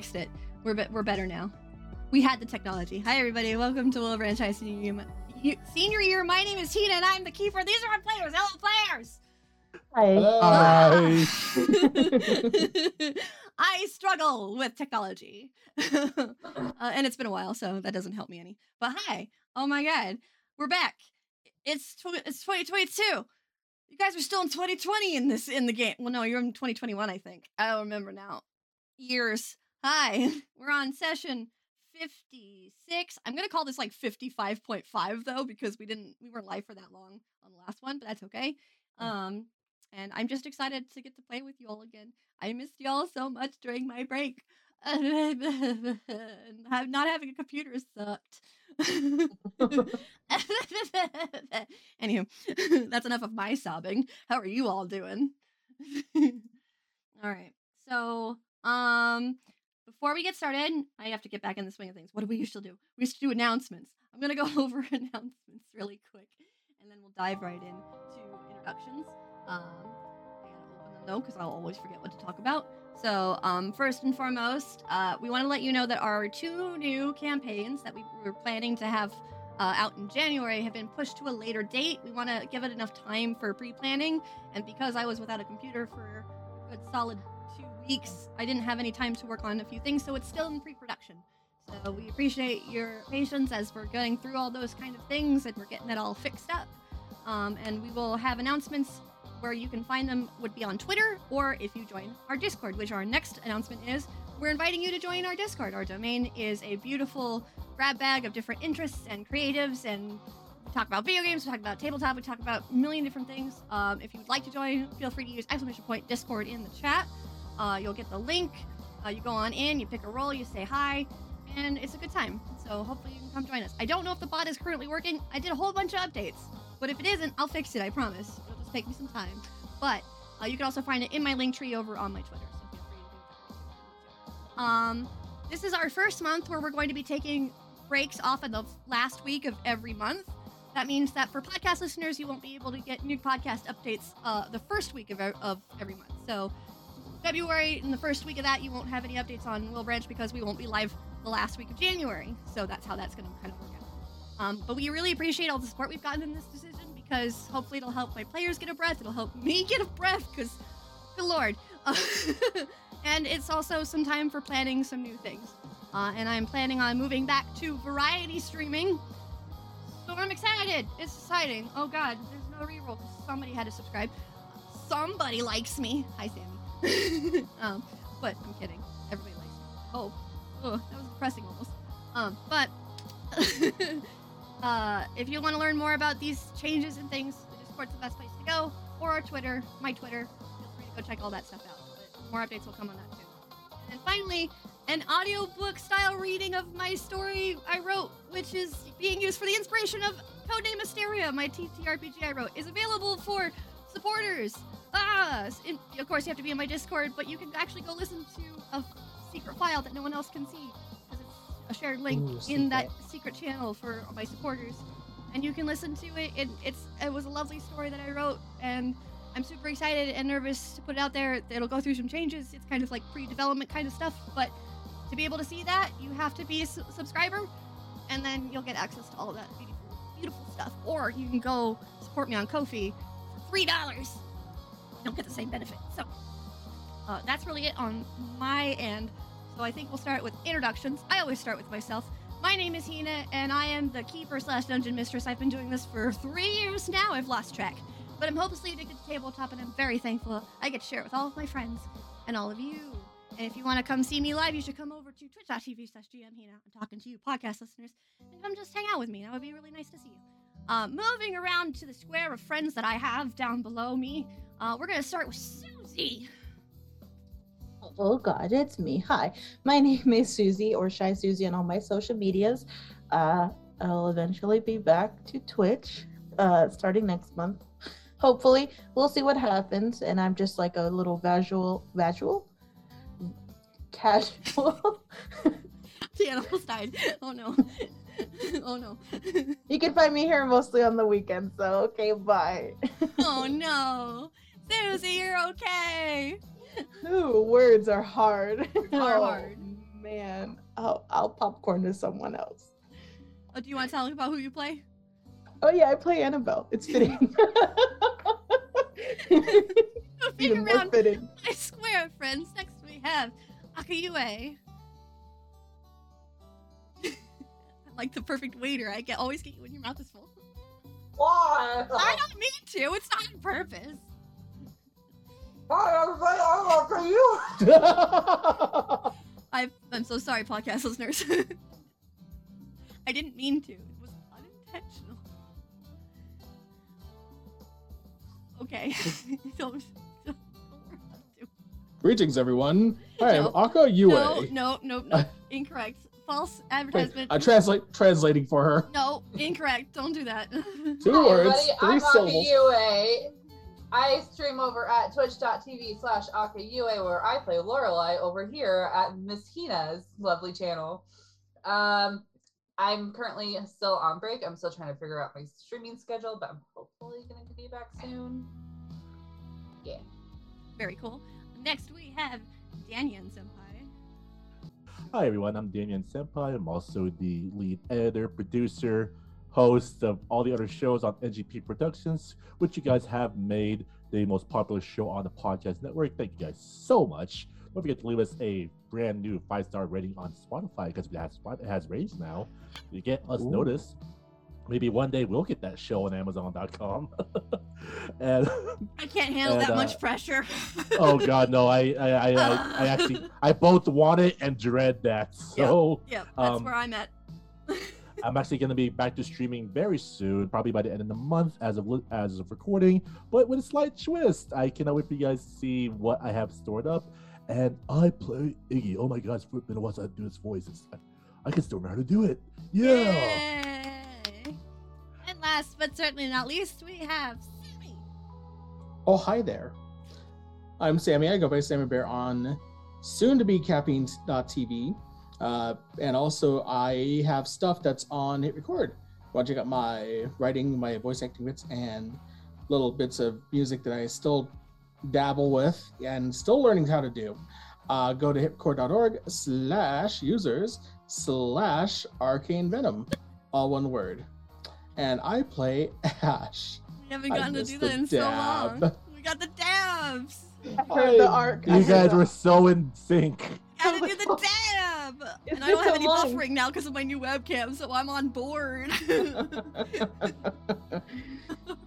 fixed it. We're be- we're better now. We had the technology. Hi everybody, welcome to Wilbranch High Senior Year. Senior Year. My name is Hina, and I'm the keeper. These are our players. Hello, players. Hi. I struggle with technology, uh, and it's been a while, so that doesn't help me any. But hi, oh my god, we're back. It's tw- it's 2022. You guys are still in 2020 in this in the game. Well, no, you're in 2021, I think. I don't remember now. Years. Hi, we're on session 56. I'm gonna call this like 55.5 though, because we didn't we weren't live for that long on the last one, but that's okay. Um, and I'm just excited to get to play with you all again. I missed y'all so much during my break. not having a computer sucked. Anywho, that's enough of my sobbing. How are you all doing? all right. So, um, before we get started, I have to get back in the swing of things. What do we usually do? We used to do announcements. I'm gonna go over announcements really quick, and then we'll dive right in to introductions. Um, I gotta open them though, because I'll always forget what to talk about. So, um, first and foremost, uh, we want to let you know that our two new campaigns that we were planning to have uh, out in January have been pushed to a later date. We want to give it enough time for pre-planning, and because I was without a computer for a solid weeks, I didn't have any time to work on a few things, so it's still in pre-production. So we appreciate your patience as we're going through all those kind of things and we're getting it all fixed up. Um, and we will have announcements where you can find them would be on Twitter or if you join our Discord, which our next announcement is. We're inviting you to join our Discord. Our domain is a beautiful grab bag of different interests and creatives and we talk about video games, we talk about tabletop, we talk about a million different things. Um, if you'd like to join, feel free to use exclamation point Discord in the chat. Uh, you'll get the link. Uh, you go on in, you pick a role, you say hi, and it's a good time. So hopefully you can come join us. I don't know if the bot is currently working. I did a whole bunch of updates, but if it isn't, I'll fix it. I promise. It'll just take me some time. But uh, you can also find it in my link tree over on my Twitter. So. Um, this is our first month where we're going to be taking breaks off in the last week of every month. That means that for podcast listeners, you won't be able to get new podcast updates uh, the first week of, of every month. So February In the first week of that, you won't have any updates on Wilbranch because we won't be live the last week of January. So that's how that's going to kind of work out. Um, but we really appreciate all the support we've gotten in this decision because hopefully it'll help my players get a breath. It'll help me get a breath because, good lord. and it's also some time for planning some new things. Uh, and I'm planning on moving back to variety streaming. So I'm excited. It's exciting. Oh god, there's no reroll. Because somebody had to subscribe. Somebody likes me. Hi, Sammy. um, but I'm kidding. Everybody likes me. Oh, oh that was depressing almost. Um, but uh, if you want to learn more about these changes and things, Discord's the best place to go, or our Twitter, my Twitter. Feel free to go check all that stuff out. But more updates will come on that too. And then finally, an audiobook style reading of my story I wrote, which is being used for the inspiration of Codename Asteria, my TTRPG I wrote, is available for supporters. Ah, s- and of course you have to be in my Discord, but you can actually go listen to a secret file that no one else can see because it's a shared link Ooh, in that secret. secret channel for my supporters, and you can listen to it. it. It's it was a lovely story that I wrote, and I'm super excited and nervous to put it out there. It'll go through some changes. It's kind of like pre-development kind of stuff, but to be able to see that, you have to be a su- subscriber, and then you'll get access to all of that beautiful, beautiful stuff. Or you can go support me on Ko-fi for three dollars. Don't get the same benefit. So uh, that's really it on my end. So I think we'll start with introductions. I always start with myself. My name is Hina, and I am the keeper slash dungeon mistress. I've been doing this for three years now. I've lost track, but I'm hopelessly addicted to tabletop, and I'm very thankful I get to share it with all of my friends and all of you. And if you want to come see me live, you should come over to twitch.tv slash gmhina. I'm talking to you, podcast listeners, and come just hang out with me. That would be really nice to see you. Uh, moving around to the square of friends that I have down below me, uh, we're going to start with Susie. Oh God, it's me. Hi, my name is Susie or Shy Susie on all my social medias. Uh, I'll eventually be back to Twitch, uh, starting next month. Hopefully, we'll see what happens. And I'm just like a little visual, visual, casual. The animals died. Oh no. oh no. you can find me here mostly on the weekends. So okay, bye. oh no. Susie, you're okay. Ooh, words are hard. Are oh, hard. man, I'll, I'll popcorn to someone else. Oh, do you want to tell me about who you play? Oh yeah, I play Annabelle. It's fitting. Even more fitting. my square, friends. Next we have Akayue. like the perfect waiter. I get always get you when your mouth is full. Why? I don't mean to. It's not on purpose. Hi, everybody. I'm after you. I I'm so sorry, podcast listeners. I didn't mean to. It was unintentional. Okay. don't, don't, don't Greetings, everyone. Hi, I'm No. Akko Yue. No, no, no, no. Incorrect. False Wait, advertisement. I'm translate translating for her. No, incorrect. Don't do that. Two Hi, words, everybody. 3 I'm syllables. Akayue. I stream over at twitch.tv slash Akayue where I play Lorelei over here at Miss Hina's lovely channel. Um, I'm currently still on break. I'm still trying to figure out my streaming schedule, but I'm hopefully going to be back soon. Yeah. Very cool. Next we have Danyan Senpai. Hi everyone, I'm Damian Senpai. I'm also the lead editor, producer, host of all the other shows on NGP Productions, which you guys have made the most popular show on the podcast network. Thank you guys so much. Don't forget to leave us a brand new five star rating on Spotify because it has it has ratings now. You get us Ooh. noticed. Maybe one day we'll get that show on Amazon.com. and I can't handle And, that uh, much pressure. oh god, no! I I, I, I, I actually I both want it and dread that. So. Yep, that's um, where I'm at. I'm actually going to be back to streaming very soon, probably by the end of the month as of as of recording. But with a slight twist, I cannot wait for you guys to see what I have stored up. And I play Iggy. Oh my god, it's been a while since I do his voice. It's, I can still remember how to do it. Yeah. Yay. Last but certainly not least, we have Sammy. Oh, hi there. I'm Sammy. I go by Sammy Bear on soon to be caffeine.tv. Uh, and also, I have stuff that's on Hit Record. To check out my writing, my voice acting bits, and little bits of music that I still dabble with and still learning how to do. Uh, go to hitrecord.org slash users slash arcane venom, all one word. And I play Ash. We haven't gotten to do the that in so long. We got the dabs. heard the arc. You guys were so in sync. Gotta do the dab. It's And I don't been have any long. buffering now because of my new webcam, so I'm on board.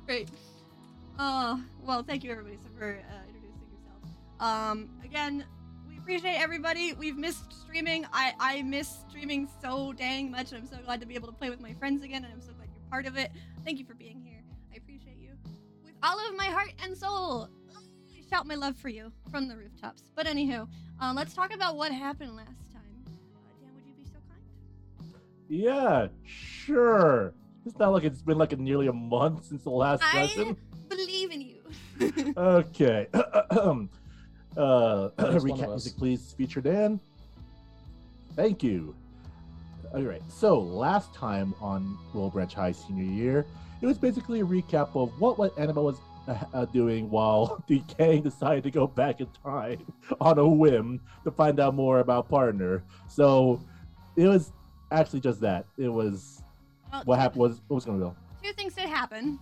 Great. Uh, well, thank you everybody so for uh, introducing yourselves. Um, again, we appreciate everybody. We've missed streaming. I I miss streaming so dang much, and I'm so glad to be able to play with my friends again. And I'm so glad you're part of it. Thank you for being here. I appreciate you with all of my heart and soul. I shout my love for you from the rooftops. But anywho, uh, let's talk about what happened last time. Uh, Dan, would you be so kind? Yeah, sure. It's not like it's been like a, nearly a month since the last I- session. Believe in you. Okay. uh, That is recap music, please, feature Dan. Thank you. All right. So last time on Roll Branch High Senior Year, it was basically a recap of what what Annabelle was uh, doing while the gang decided to go back in time on a whim to find out more about partner. So it was actually just that. It was Well, what happened was what was going to go. Two things did happen.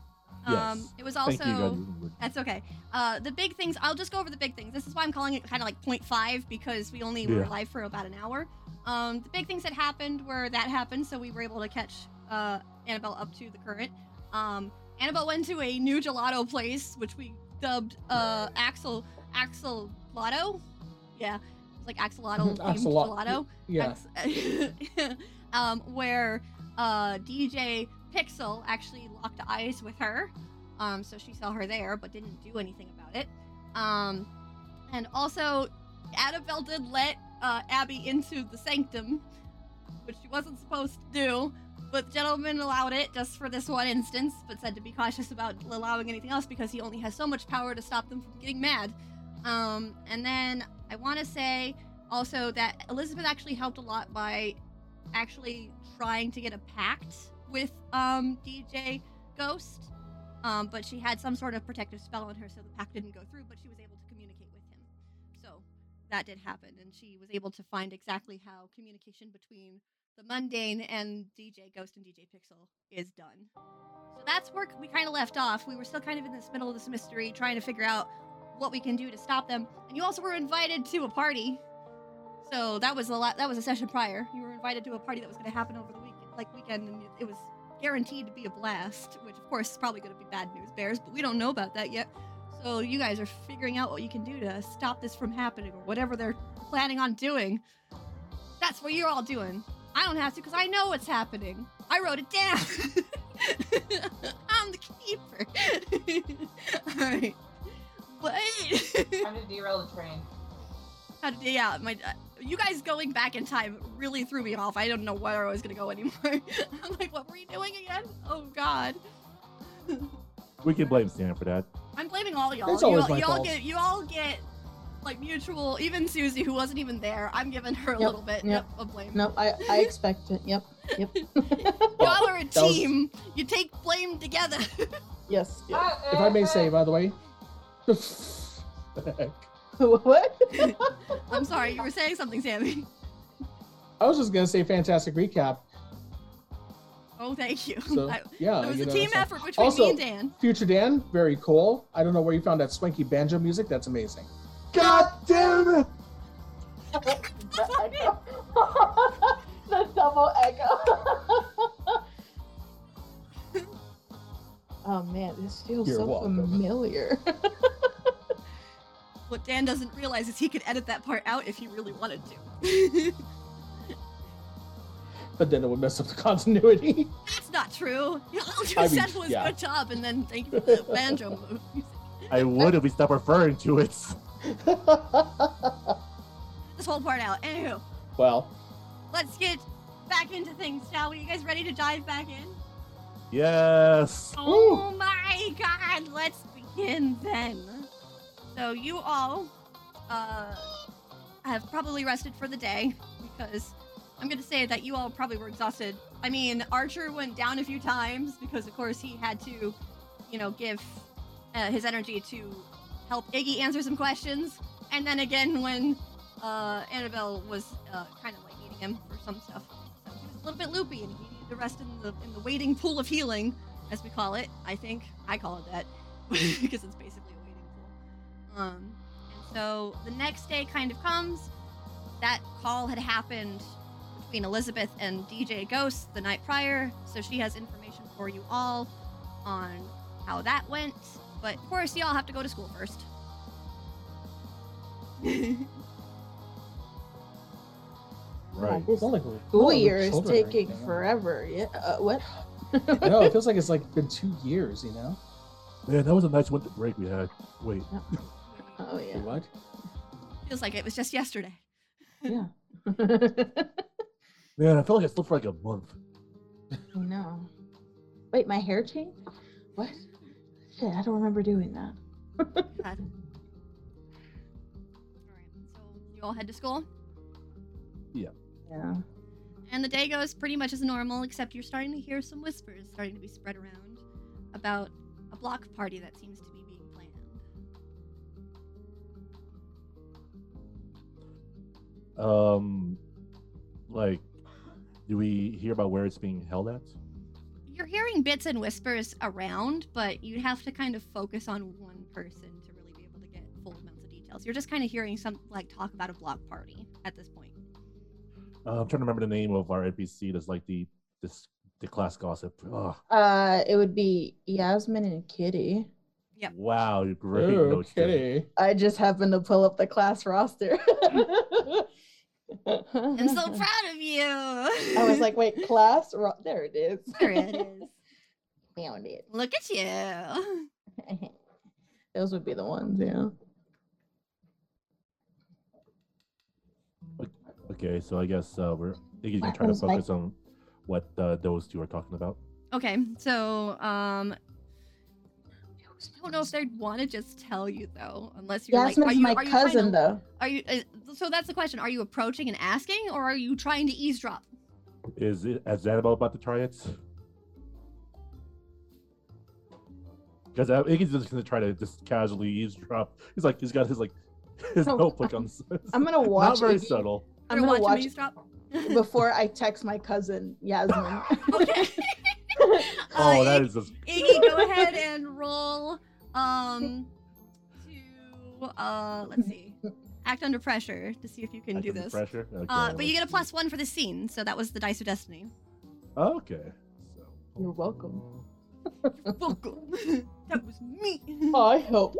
Yes. Um, it was also that's okay. Uh, the big things. I'll just go over the big things. This is why I'm calling it kind of like 0.5 because we only were live for about an hour. Um, the big things that happened were that happened, so we were able to catch uh, Annabelle up to the current. Um, Annabelle went to a new gelato place, which we dubbed uh, Axel Axel Lotto. Yeah, it's like Axolotl Axolot- gelato. Yeah. Um, where uh, DJ Pixel actually locked eyes with her. Um, so she saw her there, but didn't do anything about it. Um, and also, Annabelle did let uh, Abby into the sanctum, which she wasn't supposed to do. But the gentleman allowed it just for this one instance, but said to be cautious about allowing anything else because he only has so much power to stop them from getting mad. Um, and then I want to say also that Elizabeth actually helped a lot by actually trying to get a pact with um, DJ Ghost. Um, but she had some sort of protective spell on her, so the pact didn't go through, but she was that did happen, and she was able to find exactly how communication between the mundane and DJ Ghost and DJ Pixel is done. So that's where we kind of left off. We were still kind of in this middle of this mystery, trying to figure out what we can do to stop them. And you also were invited to a party. So that was a lot. That was a session prior. You were invited to a party that was going to happen over the like weekend, and it was guaranteed to be a blast. Which, of course, is probably going to be bad news bears, but we don't know about that yet. So you guys are figuring out what you can do to stop this from happening, or whatever they're planning on doing. That's what you're all doing. I don't have to because I know what's happening. I wrote it down. I'm the keeper. all right. Wait. Time to derail the train. How did, yeah, my uh, you guys going back in time really threw me off. I don't know where I was gonna go anymore. I'm like, what were you doing again? Oh God. We can blame Stan for that. I'm blaming all y'all. It's you, always all- my you all get you all get like mutual. Even Susie, who wasn't even there, I'm giving her a Yep, little bit yep. of blame. No, I, I expect it. Yep, yep. Y'all are a That was- team. You take blame together. yes. Yeah. If I may say, by the way. what? I'm sorry, you were saying something, Sammy. I was just gonna say fantastic recap. Oh, thank you. So I- yeah, it was you a know, team so- effort between Also- me and Dan. Future Dan, very cool. I don't know where you found that swanky banjo music. That's amazing. God damn it! the the double echo. oh man, this feels You're so welcome. familiar. What Dan doesn't realize is he could edit that part out if he really wanted to. But then it would mess up the continuity. That's not true. All you I mean, said was yeah. good job, and then thank you for the banjo move. I would if we stopped referring to it. This whole part out. Anywho, well, let's get back into things, shall we? You guys ready to dive back in? Yes. Oh my god, let's begin then. So you all uh have probably rested for the day because I'm gonna say that you all probably were exhausted. I mean, Archer went down a few times because of course he had to, you know, give uh, his energy to help Iggy answer some questions. And then again when uh Annabelle was uh, kind of like eating him for some stuff. So he was a little bit loopy and he needed to rest in the in the waiting pool of healing as we call it. I think I call it that because it's basically a waiting pool. Um, and so the next day kind of comes. That call had happened between Elizabeth and DJ Ghost the night prior, so she has information for you all on how that went. But of course, you all have to go to school first. Right. it's not like we're School we're year is taking anything. forever. Yeah. Uh, what? no, it feels like it's like been two years. You know? Man, that was a nice winter break we had. Wait. Oh Wait, yeah. What? Feels like it was just yesterday. Yeah. Man, I felt like I slept for like a month. I know. Wait, my hair changed? What? Shit, I don't remember doing that. God. All right, so you all head to school. Yeah. Yeah. And the day goes pretty much as normal, except you're starting to hear some whispers starting to be spread around about a block party that seems to be being planned. Um, like, do we hear about where it's being held at? You're hearing bits and whispers around, but you'd have to kind of focus on one person to really be able to get full amounts of details. You're just kind of hearing some like talk about a block party at this point. Uh, I'm trying to remember the name of our NPC. That's like the this the class gossip. Oh, Uh, it would be Yasmin and Kitty. Yep. wow, great Ooh, notes. there. okay. I just happened to pull up the class roster. I'm so proud of you. I was like, wait, class? There it is. there it is. Found it. Look at you. Those would be the ones, yeah. Okay, so I guess uh, we're Iggy's gonna What try to focus on what uh, those two are talking about. Okay, so um, I don't know if they'd want to just tell you though, unless you're Yasmin's like, are you, my are you cousin, to- though. Are you? Uh, so that's the question. Are you approaching and asking, or are you trying to eavesdrop? Is it is Annabelle about to try it? Because uh, Iggy's just gonna try to just casually eavesdrop. He's like he's got his like his No, notebook on. the I'm gonna watch. Not watch. very Iggy. subtle. I'm You're gonna watching watch me stop. before I text my cousin Yasmin. okay. Oh, Uh, that Iggy- is just. Iggy, go ahead and roll um to uh let's see. Act under pressure to see if you can I do feel this. Pressure. Okay, Uh, but you get a let's plus see. one for the scene, so that was the dice of destiny. Okay. So. You're welcome. You're Welcome. that was me. I helped.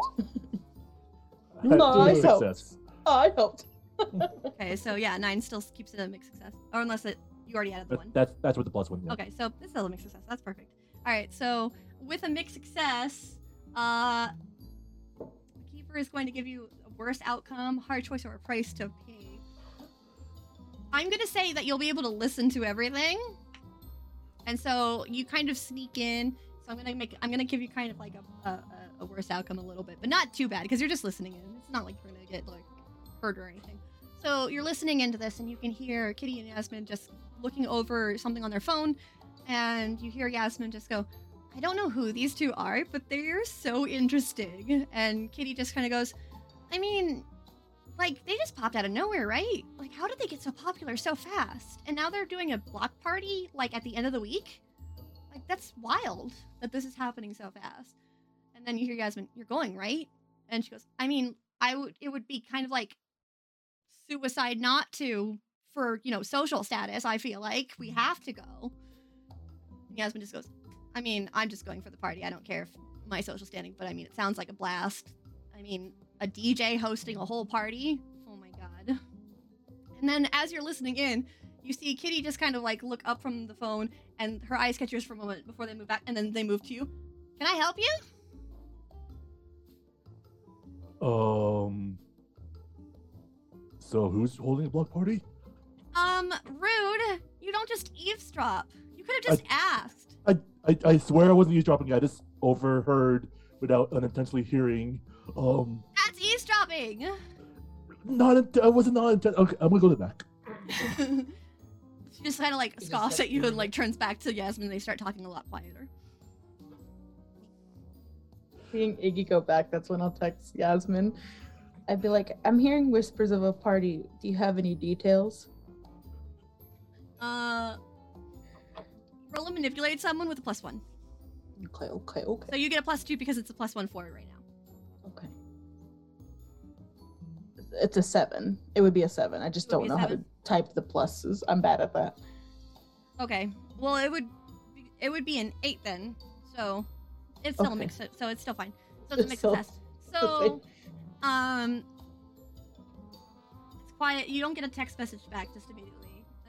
I do Nice. success. I helped. Okay, so yeah, nine still keeps it a mixed success, or unless it you already added the one. That's that's what the plus one. Yeah. Okay, so it's still a mixed success. That's perfect. All right, so with a mixed success, uh, the keeper is going to give you a worse outcome, hard choice, or a price to pay. I'm gonna say that you'll be able to listen to everything, and so you kind of sneak in. So I'm gonna make. I'm gonna give you kind of like a a, a- worse outcome a little bit, but not too bad because you're just listening in. It's not like you're gonna get like hurt or anything. So you're listening into this, and you can hear Kitty and Yasmin just looking over something on their phone, and you hear Yasmin just go, I don't know who these two are, but they're so interesting. And Kitty just kind of goes, I mean, like, they just popped out of nowhere, right? Like, how did they get so popular so fast? And now they're doing a block party, like, at the end of the week? Like, that's wild that this is happening so fast. And then you hear Yasmin, You're going, right? And she goes, I mean, I would, it would be kind of like suicide not to for you know social status i feel like we have to go and yasmin just goes i mean i'm just going for the party. I don't care if my social standing but i mean it sounds like a blast. I mean a dj hosting a whole party? Oh my god. And then as you're listening in you see kitty just kind of like look up from the phone and her eyes catch yours for a moment before they move back and then they move to you. Can i help you? Um. So who's holding the block party? um rude you don't just eavesdrop. You could have just asked I, I I swear I wasn't eavesdropping. I just overheard without unintentionally hearing. Um. that's eavesdropping Not. int- I wasn't not intent. Okay, I'm gonna go to the back. she just kind of like scoffs at you and like turns back to Yasmin. and They start talking a lot quieter. Seeing Iggy go back, that's when I'll text Yasmin. I'd be like, I'm hearing whispers of a party. Do you have any details? Uh, roll and manipulate someone with a plus one. Okay, okay, okay. So you get a plus two because it's a plus one for it right now. Okay. It's a seven. It would be a seven. I just don't know how to type the pluses. I'm bad at that. Okay. Well, it would be, it would be an eight then. So it's still a Okay. mix. So it's still fine. So it's a mixed So- success. So um, it's quiet. You don't get a text message back just immediately,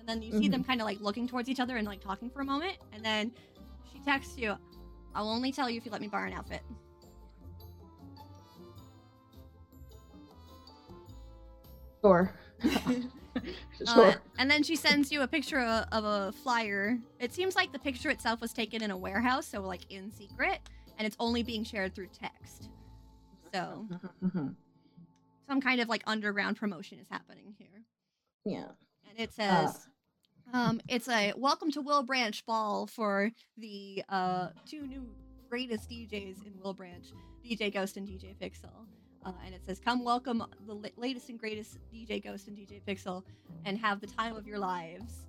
and then you see them kind of like looking towards each other and like talking for a moment, and then she texts you. I'll only tell you if you let me borrow an outfit. Sure. Uh, sure. and then she sends you a picture of, of a flyer. It seems like the picture itself was taken in a warehouse, so like in secret, and it's only being shared through text. So Mhm. some kind of like underground promotion is happening here. Yeah. And it says, um, it's a welcome to Wilbranch ball for the uh, two new greatest DJs in Wilbranch, DJ Ghost and DJ Pixel. Uh, and it says, come welcome the la- latest and greatest DJ Ghost and DJ Pixel and have the time of your lives.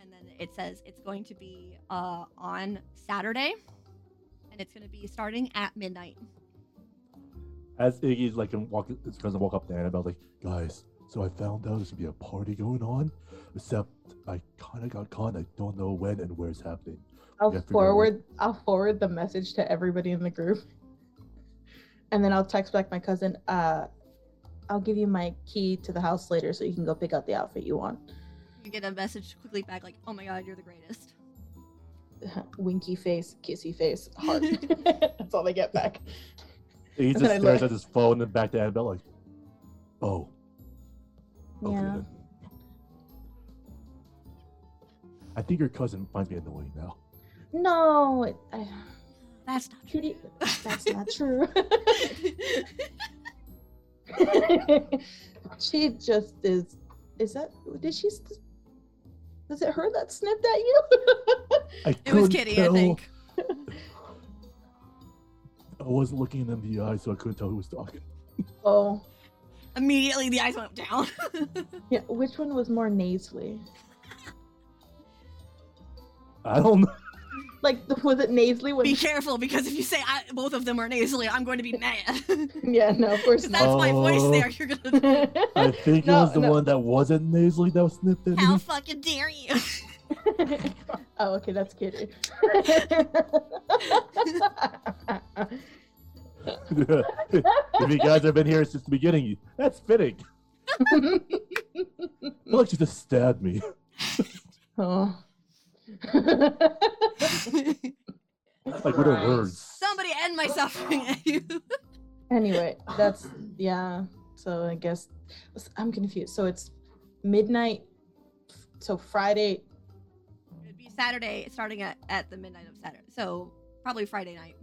And then it says it's going to be uh, on Saturday, and it's going to be starting at midnight. As Iggy's like walking, it's gonna walk up to Annabelle like, guys. So I found out there's gonna be a party going on, except I kind of got caught. I don't know when and where it's happening. I'll Yeah, what- forward I'll forward the message to everybody in the group. And then I'll text back my cousin, uh I'll give you my key to the house later so you can go pick out the outfit you want. You get a message quickly back, like, oh my god, you're the greatest. Winky face, kissy face, heart. That's all they get back. He just stares at his phone and back to Annabelle like, oh, okay Yeah. then. I think your cousin finds me annoying now. No, it- I, That's not true. Kitty, that's not true. she just is. Is that? Did she? Was it her that sniffed at you? I It was Kitty, tell. I think. I wasn't looking in the eye, so I couldn't tell who was talking. oh, Immediately, the eyes went down. Yeah, which one was more nasally? I don't know. Like, was it nasally? When... be careful because if you say I, both of them are nasally, I'm going to be mad. yeah, no, of course Because not. that's my voice Oh. there. You're gonna. I think No, it was the no. one that wasn't nasally that was snipped in. How fucking dare you? oh, okay, that's kidding. If you guys have been here since the beginning, that's fitting. I feel like you just stabbed me. oh. Like with her Christ. words. Somebody end my suffering at you. anyway, that's yeah. So I guess I'm confused. So it's midnight. So Friday. It'd be Saturday, starting at, at the midnight of Saturday. So probably Friday night.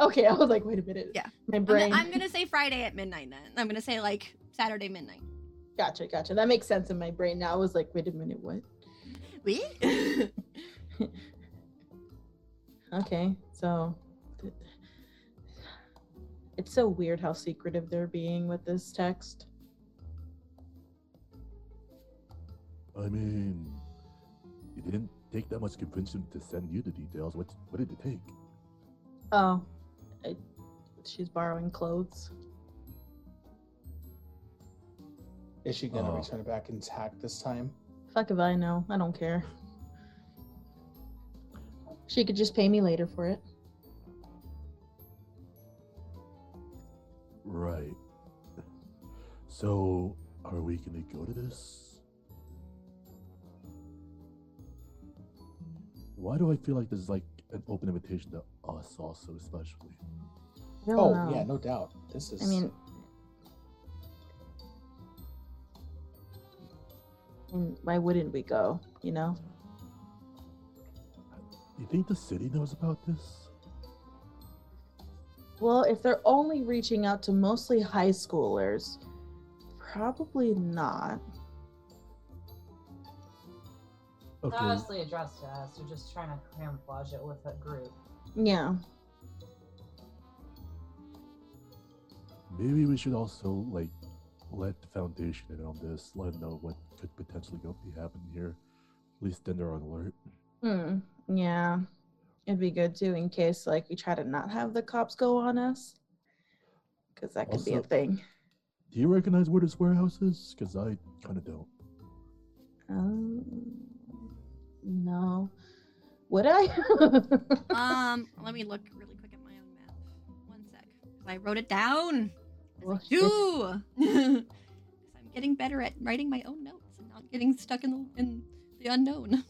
Okay, I was like, wait a minute. Yeah. My I'm brain. I'm gonna say Friday at midnight then. I'm gonna say like Saturday midnight. Gotcha, gotcha. That makes sense in my brain now. I was like, wait a minute, what? We? Okay, so it's so weird how secretive they're being with this text. I mean, it didn't take that much convincing to send you the details. What what did it take? Oh, I, she's borrowing clothes. Is she gonna Oh. return it back intact this time? Fuck if I know. I don't care. She could just pay me later for it. Right. So, are we gonna go to this? Why do I feel like this is like an open invitation to us also, especially? I Oh know. yeah, no doubt. This is. I mean, and why wouldn't we go? You know? You think the city knows about this? Well, if they're only reaching out to mostly high schoolers, probably not. Okay. Honestly, addressed to us. They're just trying to camouflage it with a group. Yeah. Maybe we should also like let the foundation in on this, let them know what could potentially go be happening here. At least then they're on alert. Hmm. Yeah. It'd be good too in case like we try to not have the cops go on us. Cause that could be a thing. Do you recognize where this warehouse is? Because I kind of don't. Um, no. Would I? um, let me look really quick at my own map. One sec. I wrote it down. Well, I do. I'm getting better at writing my own notes and not getting stuck in the in the unknown.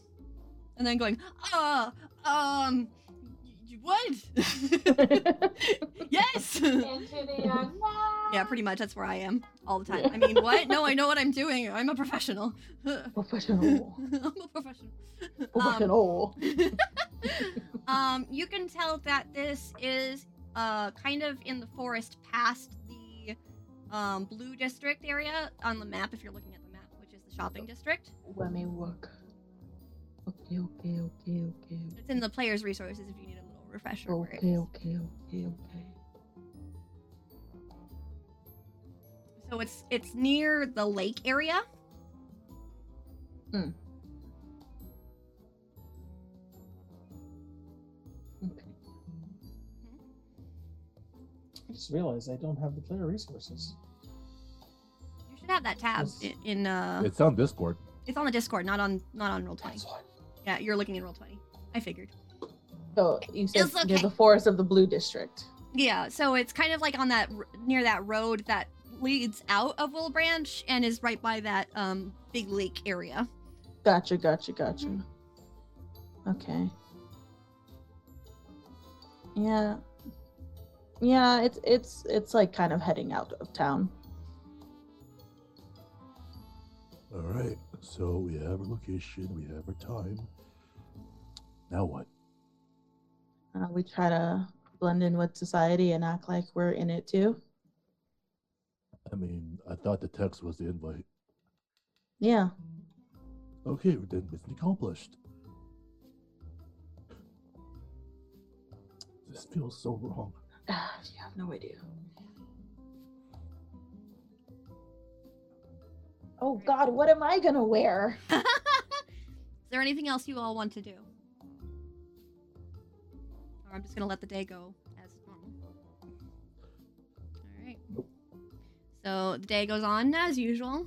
And then going, ah, um, y- y- what? yes. Into the unknown. yeah, pretty much. That's where I am all the time. I mean, what? No, I know what I'm doing. I'm a professional. Professional. I'm a professional. Um, Professional. um, you can tell that this is uh kind of in the forest past the um blue district area on the map if you're looking at the map, which is the shopping district. Let me work. Okay, okay, okay, okay. It's in the player's resources if you need a little refresher. where it Okay, is. okay, okay, okay. So it's it's near the lake area. Okay. I just realized I don't have the player resources. You should have that tab Yes. in, in uh It's on Discord. it's on the Discord, not on not on roll twenty. That's why. Yeah, you're looking in roll twenty. I figured. So you said It's near okay. the forest of the blue district. Yeah, so it's kind of like on that near that road that leads out of Wilbranch and is right by that um big lake area. Gotcha, gotcha, gotcha. Mhm. Okay. Yeah. Yeah, it's it's it's like kind of heading out of town. All right. So we have our location, we have our time. Now what? Uh, we try to blend in with society and act like we're in it too. I mean, I thought the text was the invite. Yeah. Okay, then mission accomplished. This feels so wrong. Ah, you have no idea. Oh God, what am I gonna wear? Is there anything else you all want to do? Or I'm just gonna let the day go as normal. All right. So the day goes on as usual,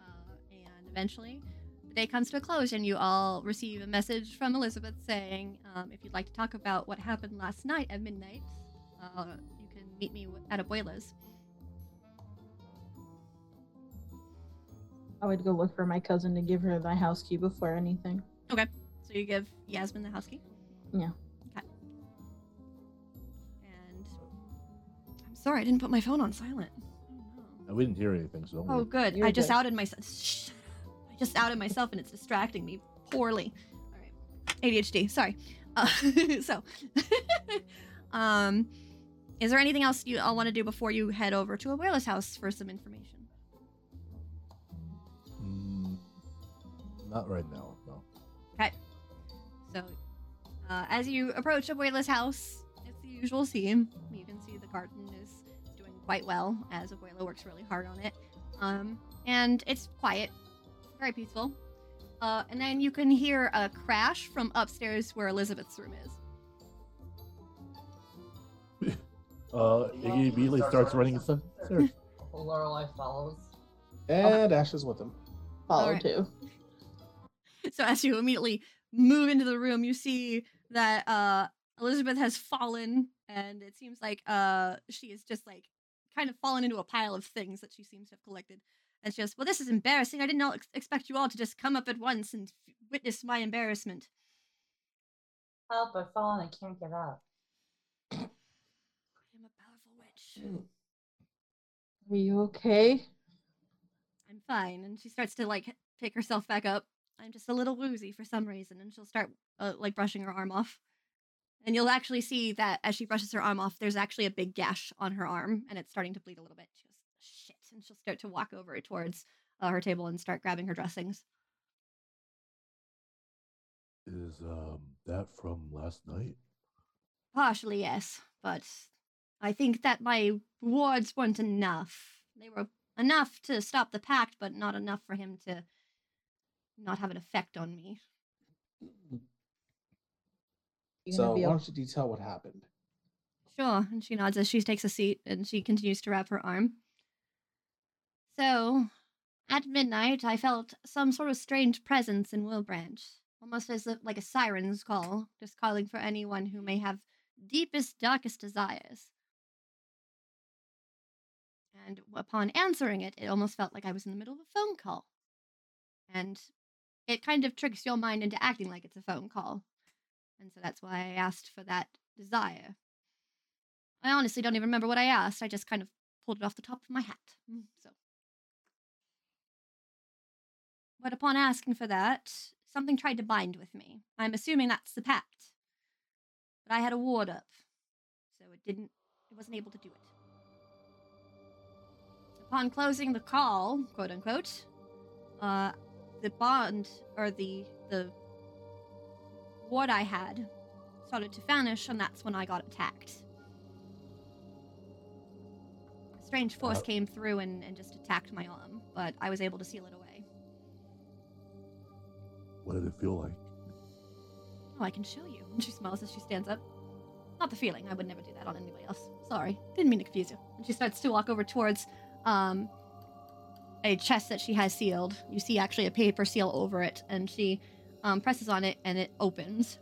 uh, and eventually the day comes to a close, and you all receive a message from Elizabeth saying, um, "If you'd like to talk about what happened last night at midnight, uh, you can meet me at Abuela's." I would go look for my cousin to give her the house key before anything. Okay. So you give Yasmin the house key. Yeah. Sorry, I didn't put my phone on silent. No. We didn't hear anything, so don't Oh, worry. good. You're I just good. outed myself. Shh. I just outed myself, and it's distracting me poorly. All right, ADHD. Sorry. Uh, so, um, is there anything else you all want to do before you head over to Abuela's house for some information? Mm, not right now. No. Okay. So, uh, as you approach Abuela's house, it's the usual scene. You can see the garden is doing quite well as Abuela works really hard on it. Um, and it's quiet, very peaceful. Uh, and then you can hear a crash from upstairs where Elizabeth's room is. Uh, Iggy immediately starts running inside. Sir, Lorelei follows. And Ash is with him. Follow Alright. too. So as you immediately move into the room, you see that uh, Elizabeth has fallen, and it seems like uh, she is just like kind of fallen into a pile of things that she seems to have collected. And she goes, "Well, this is embarrassing. I did not ex- expect you all to just come up at once and f- witness my embarrassment." Help! I've fallen. I can't get up. I am a powerful witch. Are you okay? I'm fine. And she starts to like pick herself back up. I'm just a little woozy for some reason, and she'll start uh, like brushing her arm off. And you'll actually see that as she brushes her arm off, there's actually a big gash on her arm, and it's starting to bleed a little bit. She goes, "Shit!" And she'll start to walk over towards uh, her table and start grabbing her dressings. is um that from last night? Partially, yes, but I think that my wards weren't enough. They were enough to stop the pact, but not enough for him to not have an effect on me. You So gonna why don't you detail what happened? Sure. And she nods as she takes a seat and she continues to wrap her arm. So, at midnight, I felt some sort of strange presence in Wilbranch, almost as if, like a siren's call, just calling for anyone who may have deepest, darkest desires. And upon answering it, it almost felt like I was in the middle of a phone call. And it kind of tricks your mind into acting like it's a phone call. And so that's why I asked for that desire. I honestly don't even remember what I asked. I just kind of pulled it off the top of my hat. Mm, So. But upon asking for that, something tried to bind with me. I'm assuming that's the pact. But I had a ward up, so it didn't it wasn't able to do it. Upon closing the call, quote unquote, uh the bond or the the ward I had started to vanish, and that's when I got attacked. A strange force Uh, came through and, and just attacked my arm, but I was able to seal it away. What did it feel like? Oh, I can show you. And she smiles as she stands up. Not the feeling. I would never do that on anybody else. Sorry. Didn't mean to confuse you. And she starts to walk over towards um, a chest that she has sealed. You see actually a paper seal over it, and she um, presses on it, and it opens.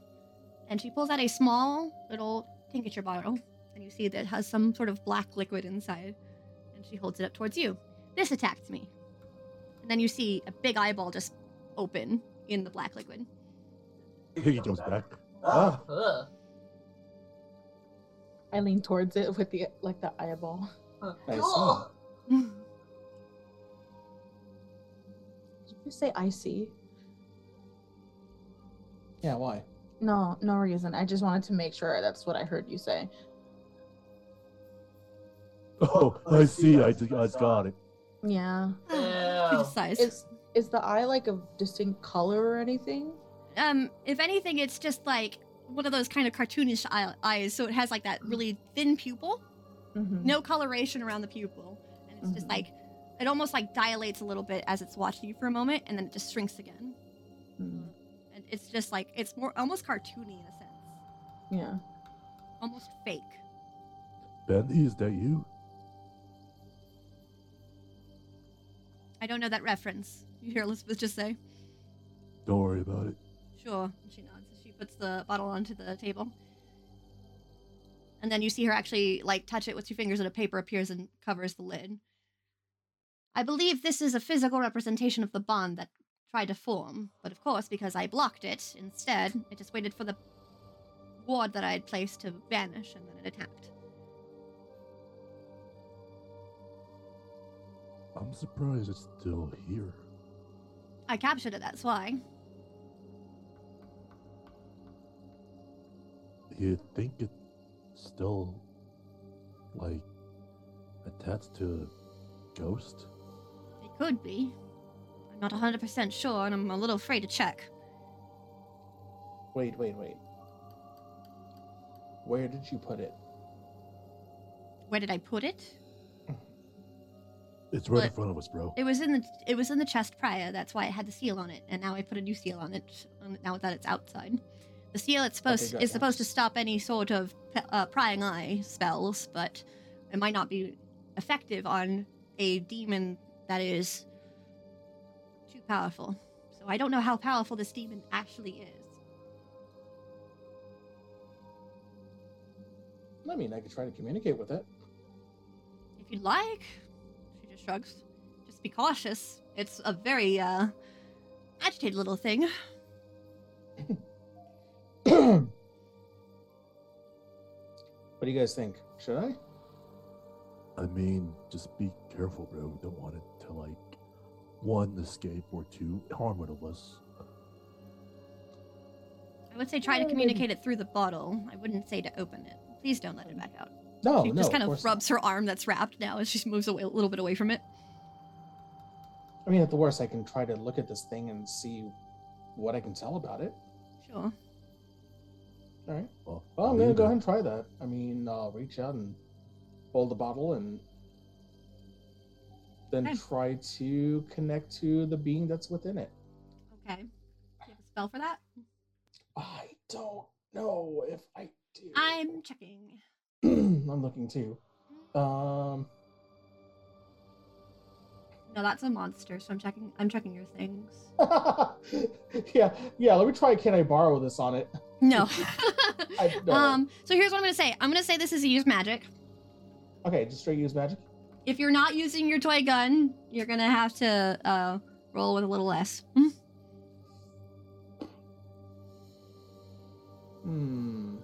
And she pulls out a small little tincture bottle, and you see that it has some sort of black liquid inside. And she holds it up towards you. This attacks me. And then you see a big eyeball just open in the black liquid. Iggy jumps back. Ah, Ugh. I lean towards it with the like the eyeball. I Ugh. Did you say I see? Yeah, why? No, no reason. I just wanted to make sure that's what I heard you say. oh, I see. I just, I just got it. Yeah. she Ew. just sighs. Is is the eye like a distinct color or anything? um, if anything, it's just like one of those kind of cartoonish eye- eyes. So it has like that really thin pupil, Mm-hmm. no coloration around the pupil, and it's just Mhm. like it almost like dilates a little bit as it's watching you for a moment, and then it just shrinks again. Hmm. And it's just like it's more almost cartoony in a sense, Yeah. almost fake. Bendy, is that you? I don't know that reference. You hear Elizabeth just say, Don't worry about it. "Sure." And she nods. She puts the bottle onto the table, and then you see her actually like touch it with two fingers, and a paper appears and covers the lid. I believe this is a physical representation of the bond that tried to form, but of course, because I blocked it instead, it just waited for the ward that I had placed to vanish, and then it attacked. I'm surprised it's still here. I captured it. That's why. You think it's still like attached to a ghost? It could be. I'm not 100% sure, and I'm a little afraid to check. Wait, wait, wait. Where did you put it? Where did I put it? It's right in front of us, bro. It was in the it was in the chest prior. That's why it had the seal on it, and now I put a new seal on it. um, Now that it's outside, the seal it's supposed good, is supposed to stop any sort of uh, prying eye spells, but it might not be effective on a demon that is too powerful. So I don't know how powerful this demon actually is. I mean, I could try to communicate with it. If you'd like, she just shrugs. Just be cautious. It's a very uh agitated little thing. what do you guys think? Should I? I mean, just be careful, bro. We don't want it to like one escape or two harm one of us. I would say try to communicate it through the bottle. I wouldn't say to open it. Please don't let it back out. No, she no. just kind of course rubs her arm that's wrapped now as she moves away a little bit away from it. I mean, at the worst, I can try to look at this thing and see what I can tell about it. Sure. All right. Well, Well, I'm gonna go ahead and try that. I mean, I'll reach out and hold the bottle and then Okay. try to connect to the being that's within it. Okay. Do you have a spell for that? I don't know if I do. I'm checking. I'm looking too. Um, No, that's a monster, so I'm checking I'm checking your things. yeah, yeah. Let me try. Can I borrow this on it? No. I- no. Um, so here's what I'm gonna say. I'm gonna say this is use magic. Okay, just straight use magic. If you're not using your toy gun, you're gonna have to uh roll with a little less. Hmm? Hmm.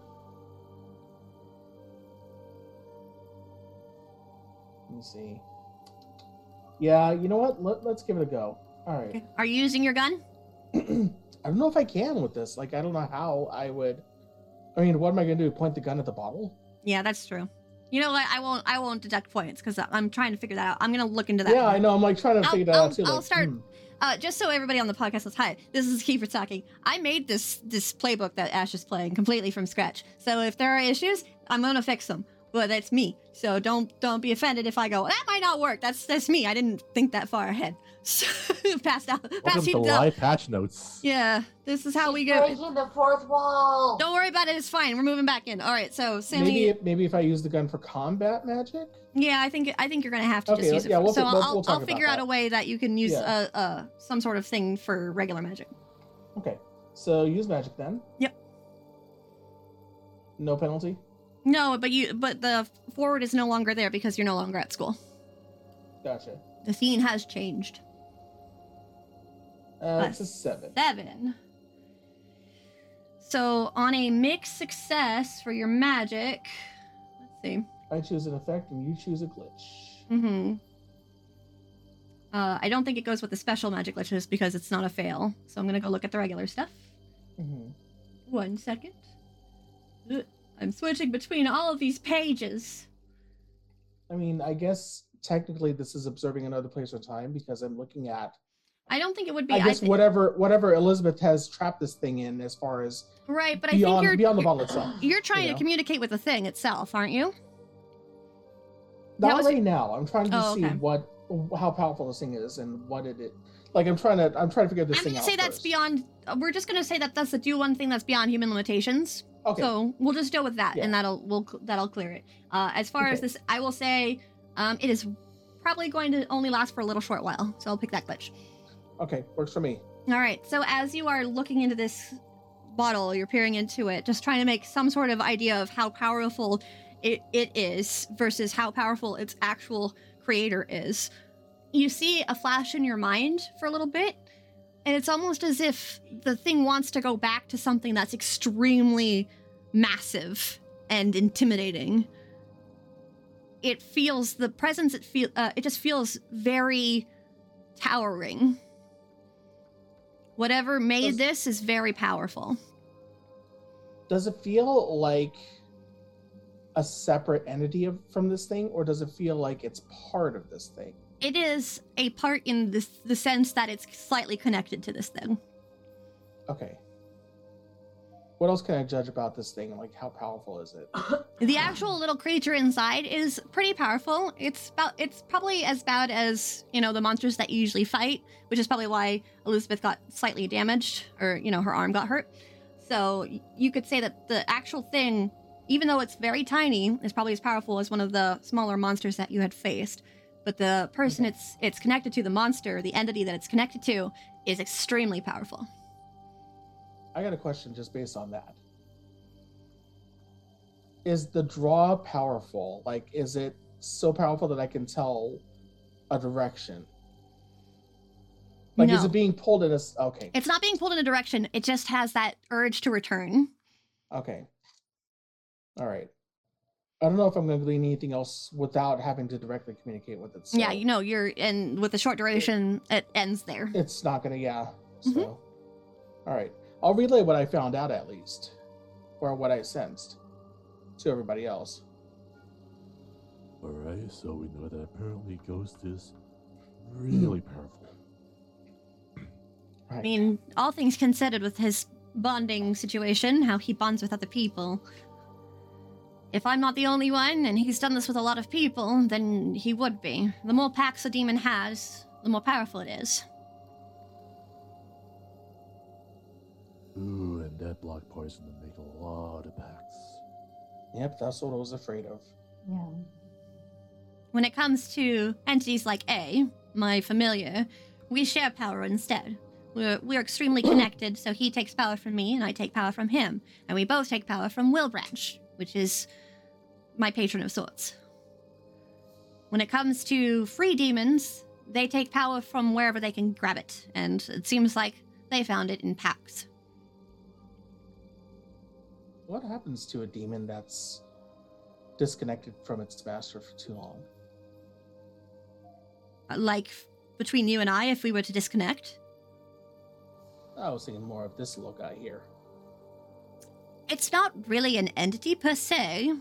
Let me see. Yeah, you know what? Let, let's give it a go. All right. Okay. Are you using your gun? I don't know if I can with this. Like, I don't know how I would. I mean, what am I going to do? Point the gun at the bottle? Yeah, that's true. You know what? I won't. I won't deduct points because I'm trying to figure that out. I'm gonna look into that. yeah, I know. I'm like trying to I'll- figure that I'll- out too. I'll like, start- hmm. Uh, just so everybody on the podcast knows, hi, this is Kiefer talking. I made this this playbook that Ash is playing completely from scratch. So if there are issues, I'm gonna fix them. But that's me. So don't don't be offended if I go that might not work. That's that's me. I didn't think that far ahead. So, passed out. Welcome Passed to live patch notes. Yeah, this is how we She's go. breaking the fourth wall. Don't worry about it. It's fine. We're moving back in. All right. So Sammy. Maybe if- maybe if I use the gun for combat magic. Yeah, I think I think you're gonna have to Okay, just use it. yeah, for- we'll so fi- I'll, we'll- I'll, we'll I'll figure out that. a way that you can use Yeah. uh, uh, some sort of thing for regular magic. Okay, so use magic then. Yep. No penalty. No, but you but the forward is no longer there because you're no longer at school. Gotcha. The scene has changed. Uh, it's a seven. Seven. So on a mixed success for your magic, let's see. I choose an effect and you choose a glitch. Mm-hmm. Uh, I don't think it goes with the special magic glitches because it's not a fail. So I'm gonna go look at the regular stuff. hmm One second. Ugh, I'm switching between all of these pages. I mean, I guess technically this is observing another place or time because I'm looking at. I don't think it would be. I guess thi- whatever whatever Elizabeth has trapped this thing in, as far as right, but I think beyond you're beyond the bottle itself. You're trying know? to communicate with the thing itself, aren't you? Not was- right now. I'm trying to Oh, see okay. what how powerful this thing is and what it is. Like I'm trying to I'm trying to figure this thing. I'm gonna out. say that's first. beyond. We're just gonna say that that's the do one thing that's beyond human limitations. Okay. So we'll just deal with that, Yeah. and that'll we'll that'll clear it. Uh, as far as this, I will say, um, it is probably going to only last for a little short while. So I'll pick that glitch. Okay, works for me. All right. So as you are looking into this bottle, you're peering into it, just trying to make some sort of idea of how powerful it, it is versus how powerful its actual creator is. You see a flash in your mind for a little bit, and it's almost as if the thing wants to go back to something that's extremely massive and intimidating. It feels the presence. It feel. Uh, it just feels very towering. Whatever made Does- this is very powerful. Does it feel like a separate entity of, from this thing, or does it feel like it's part of this thing? It is a part in this, the sense that it's slightly connected to this thing. Okay. What else can I judge about this thing? Like, how powerful is it? The actual little creature inside is pretty powerful. It's about it's probably as bad as, you know, the monsters that you usually fight, which is probably why Elizabeth got slightly damaged or, you know, her arm got hurt. So you could say that the actual thing, even though it's very tiny, is probably as powerful as one of the smaller monsters that you had faced. But the person Okay. it's it's connected to, the monster, the entity that it's connected to, is extremely powerful. I got a question just based on that. Is the draw powerful? Like, is it so powerful that I can tell a direction? Like, is it being pulled in a. Okay, It's not being pulled in a direction. It just has that urge to return. okay, all right. I don't know if I'm going to glean anything else without having to directly communicate with it. So Yeah, you know, you're and with the short duration, it ends there. it's not going to. Yeah. So, Mhm. all right. I'll relay what I found out at least, or what I sensed, to everybody else. Alright, so we know that apparently Ghost is really powerful. I mean, all things considered with his bonding situation, how he bonds with other people. If I'm not the only one, and he's done this with a lot of people, then he would be. The more pacts a demon has, the more powerful it is. Ooh, and that block poison would make a lot of pacts. Yep, that's what I was afraid of. Yeah. When it comes to entities like A, my familiar, we share power instead. We're, we're extremely connected, so he takes power from me and I take power from him. And we both take power from Wilbranch, which is my patron of sorts. When it comes to free demons, they take power from wherever they can grab it, and it seems like they found it in pacts. What happens to a demon that's disconnected from its master for too long? Like between you and I, if we were to disconnect, I was thinking more of this little guy here. it's not really an entity per se.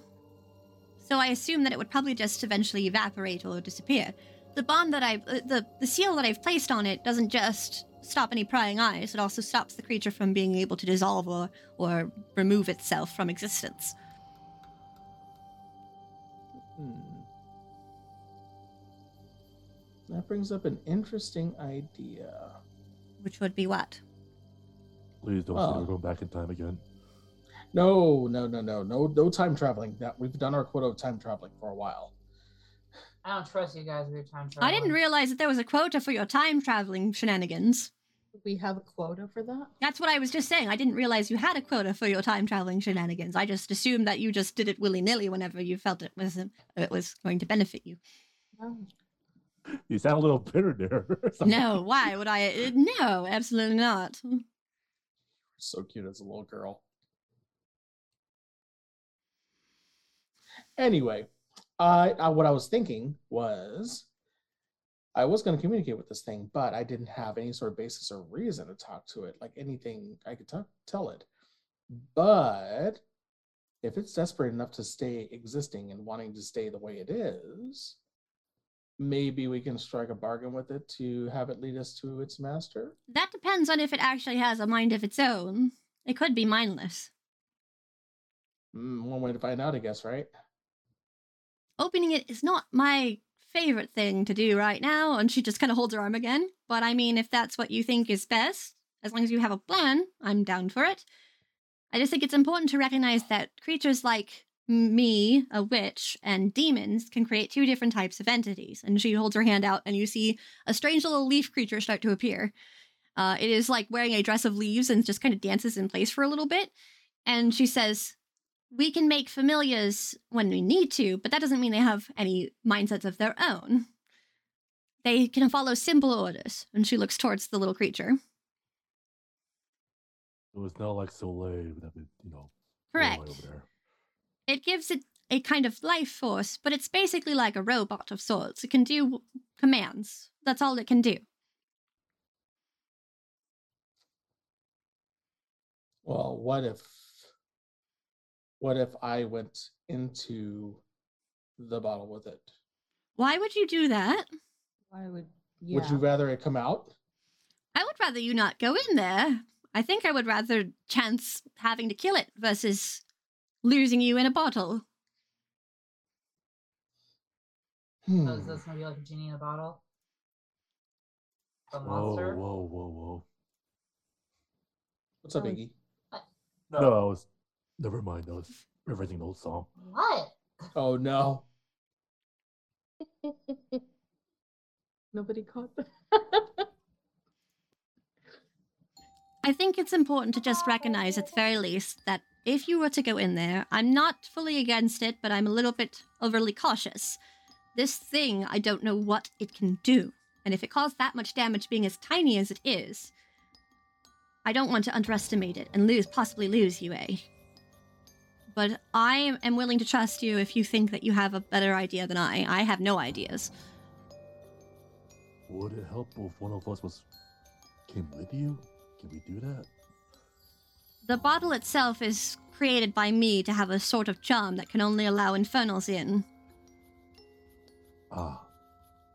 So I assume that it would probably just eventually evaporate or disappear. The bond that I've, uh, the the seal that I've placed on it doesn't just stop any prying eyes. It also stops the creature from being able to dissolve or or remove itself from existence. Hmm. That brings up an interesting idea. Which would be what? Please don't Oh. say we're going back in time again. No, no, no, no, no, no time traveling. That we've done our quota of time traveling for a while. I don't trust you guys with your time travel. I didn't realize that there was a quota for your time traveling shenanigans. We have a quota for that. That's what I was just saying. I didn't realize you had a quota for your time traveling shenanigans. I just assumed that you just did it willy nilly whenever you felt it was it was going to benefit you. No. You sound a little bitter there. No, why would I? uh, No, absolutely not. So cute as a little girl. Anyway, I, I what I was thinking was I was going to communicate with this thing, but I didn't have any sort of basis or reason to talk to it, like anything I could talk, tell it. But if it's desperate enough to stay existing and wanting to stay the way it is, maybe we can strike a bargain with it to have it lead us to its master. That depends on if it actually has a mind of its own. It could be mindless. Mm, one way to find out, I guess, right? Opening it is not my favorite thing to do right now. And she just kind of holds her arm again. But I mean, if that's what you think is best, as long as you have a plan, I'm down for it. I just think it's important to recognize that creatures like me, a witch, and demons can create two different types of entities. And she holds her hand out, and you see a strange little leaf creature start to appear. Uh, it is like wearing a dress of leaves and just kind of dances in place for a little bit. And she says, We can make familiars when we need to, but that doesn't mean they have any mindsets of their own. They can follow simple orders. And she looks towards the little creature. It was not like Soleil that would, you know, Correct. over there. It gives it a kind of life force, but it's basically like a robot of sorts. It can do commands. That's all it can do. Well, what if what if I went into the bottle with it? Why would you do that? Why would yeah? Would you rather it come out? I would rather you not go in there. I think I would rather chance having to kill it versus losing you in a bottle. Hmm. So is this gonna be like a genie in a bottle? A Whoa, monster? whoa, whoa, whoa. whoa. What's up, Oh. Iggy? No, I was. Never mind. I was referencing an old song. What? Oh no. Nobody caught that. I think it's important to just recognize, at the very least, that if you were to go in there, I'm not fully against it, but I'm a little bit overly cautious. This thing, I don't know what it can do. And if it caused that much damage being as tiny as it is, I don't want to underestimate it and lose, possibly lose you, eh? But I am willing to trust you if you think that you have a better idea than I. I have no ideas. Would it help if one of us was came with you? Can we do that? The bottle itself is created by me to have a sort of charm that can only allow infernals in. Ah,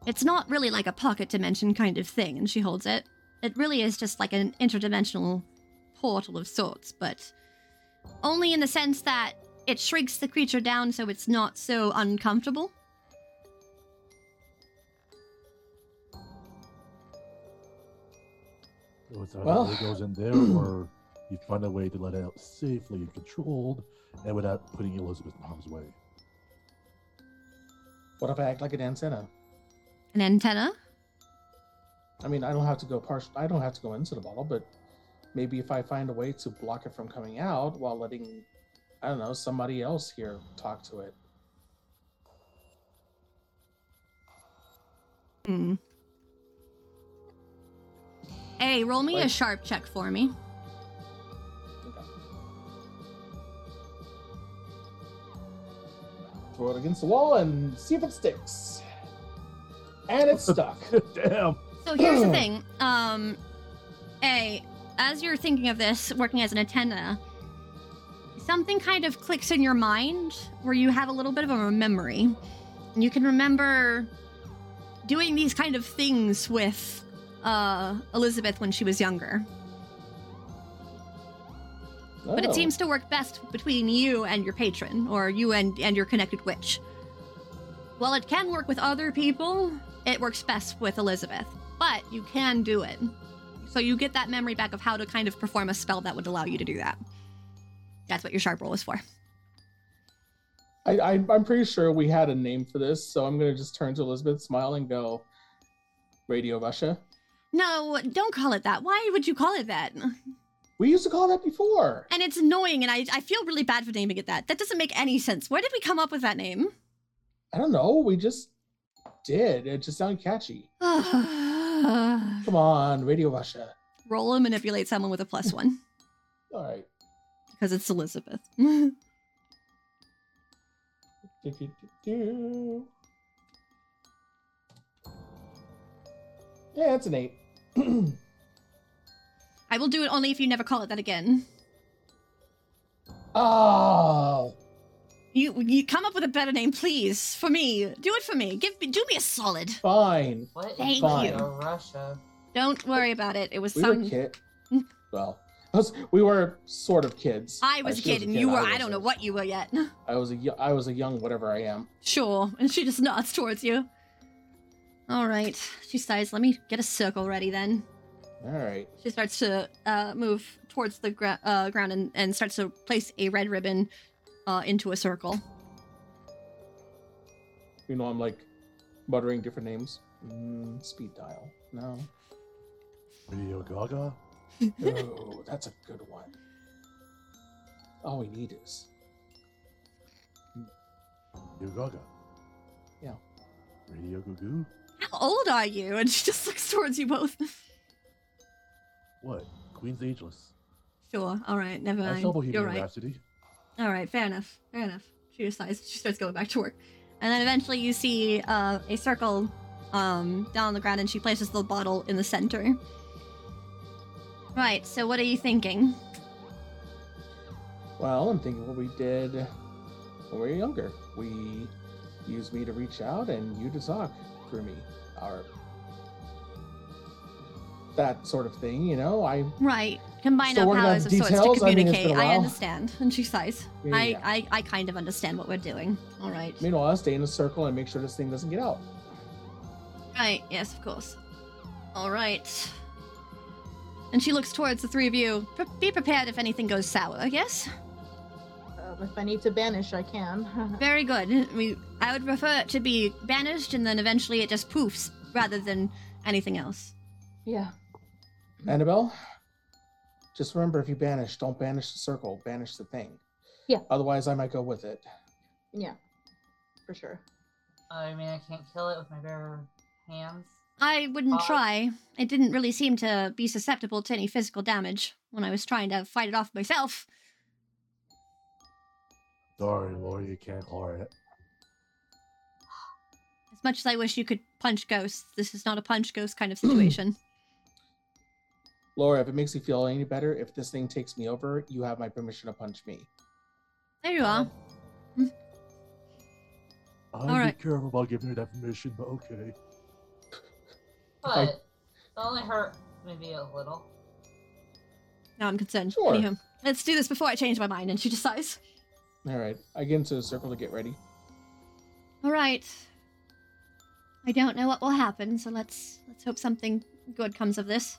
It's not really like a pocket dimension kind of thing, and she holds it. It really is just like an interdimensional portal of sorts, but only in the sense that it shrinks the creature down so it's not so uncomfortable. so it's either Well- it goes in there or you find a way to let it out safely and controlled and without putting Elizabeth in harm's way. What if I act like an antenna? An antenna? I mean, I don't have to go partial. I don't have to go into the bottle, but maybe if I find a way to block it from coming out while letting, I don't know, somebody else here talk to it. Hmm. Hey, roll me a sharp check for me. Throw it against the wall and see if it sticks. And it's stuck. Damn. So here's the thing. Um, A, as you're thinking of this, working as an antenna, something kind of clicks in your mind where you have a little bit of a memory. And you can remember doing these kind of things with uh, Elizabeth when she was younger. But Oh. it seems to work best between you and your patron, or you and, and your connected witch. While it can work with other people, it works best with Elizabeth. But you can do it. So you get that memory back of how to kind of perform a spell that would allow you to do that. That's what your sharp roll is for. I, I, I'm pretty sure we had a name for this, so I'm gonna just turn to Elizabeth, smile, and go, Radio Russia. No, don't call it that. Why would you call it that? We used to call that before. And it's annoying, and I, I feel really bad for naming it that. That doesn't make any sense. Where did we come up with that name? I don't know. We just did. It just sounded catchy. Come on, Radio Russia. Roll and manipulate someone with a plus one. All right. Because it's Elizabeth. Do, do, do, do. Yeah, it's an eight. I will do it only if you never call it that again. oh, You you come up with a better name, please, for me. Do it for me. Give me do me a solid. fine. What is Thank Fine. you. Russia? Don't worry about it. It was We were sung. kid. Well, was, we were sort of kids. I was a she kid, and you were. I don't know what you were yet. I was a yo- I was a young whatever I am. Sure. And she just nods towards you. All right. She sighs. Let me get a circle ready then. All right. She starts to uh, move towards the gra- uh, ground and, and starts to place a red ribbon uh, into a circle. You know, I'm like muttering different names. Mm, speed dial. No. Radio Gaga. Oh, that's a good one. All we need is Radio Gaga. Yeah. Radio Goo Goo. How old are you? And she just looks towards you both. What? Queen's Ageless. sure. All right. Never mind. saw Bohemian You're right. Rhapsody. All right, fair enough. Fair enough. She decides she starts going back to work, and then eventually you see uh, a circle um, down on the ground, and she places the bottle in the center. Right. So what are you thinking? Well, I'm thinking what we did when we were younger. We used me to reach out and you to talk through me. Or that sort of thing, you know? I Right. Combine Still our working on powers of sorts to details? I mean, it's been communicate. a I while. understand. And she sighs. I, Yeah. I I kind of understand what we're doing. All right. meanwhile I stay in a circle and make sure this thing doesn't get out. Right, yes, of course. All right. And she looks towards the three of you. Pre- be prepared if anything goes sour, yes? Um, if I need to banish, I can. Very good. We, I would prefer it to be banished and then eventually it just poofs rather than anything else. yeah. Annabelle, just remember if you banish, don't banish the circle, banish the thing. Yeah. Otherwise I might go with it. Yeah. For sure. I mean, I can't kill it with my bare hands. I wouldn't Uh, try. It didn't really seem to be susceptible to any physical damage when I was trying to fight it off myself. Sorry, Laura, you can't harm it. As much as I wish you could punch ghosts, this is not a punch ghost kind of situation. Laura, if it makes you feel any better, if this thing takes me over, you have my permission to punch me. there you are. I'll Alright. be careful about giving her that permission, but okay. But I- it only hurt maybe a little. Now I'm concerned. Sure. Anywho, let's do this before I change my mind. And she decides. All right, I get into the circle to get ready. All right. I don't know what will happen, so let's let's hope something good comes of this.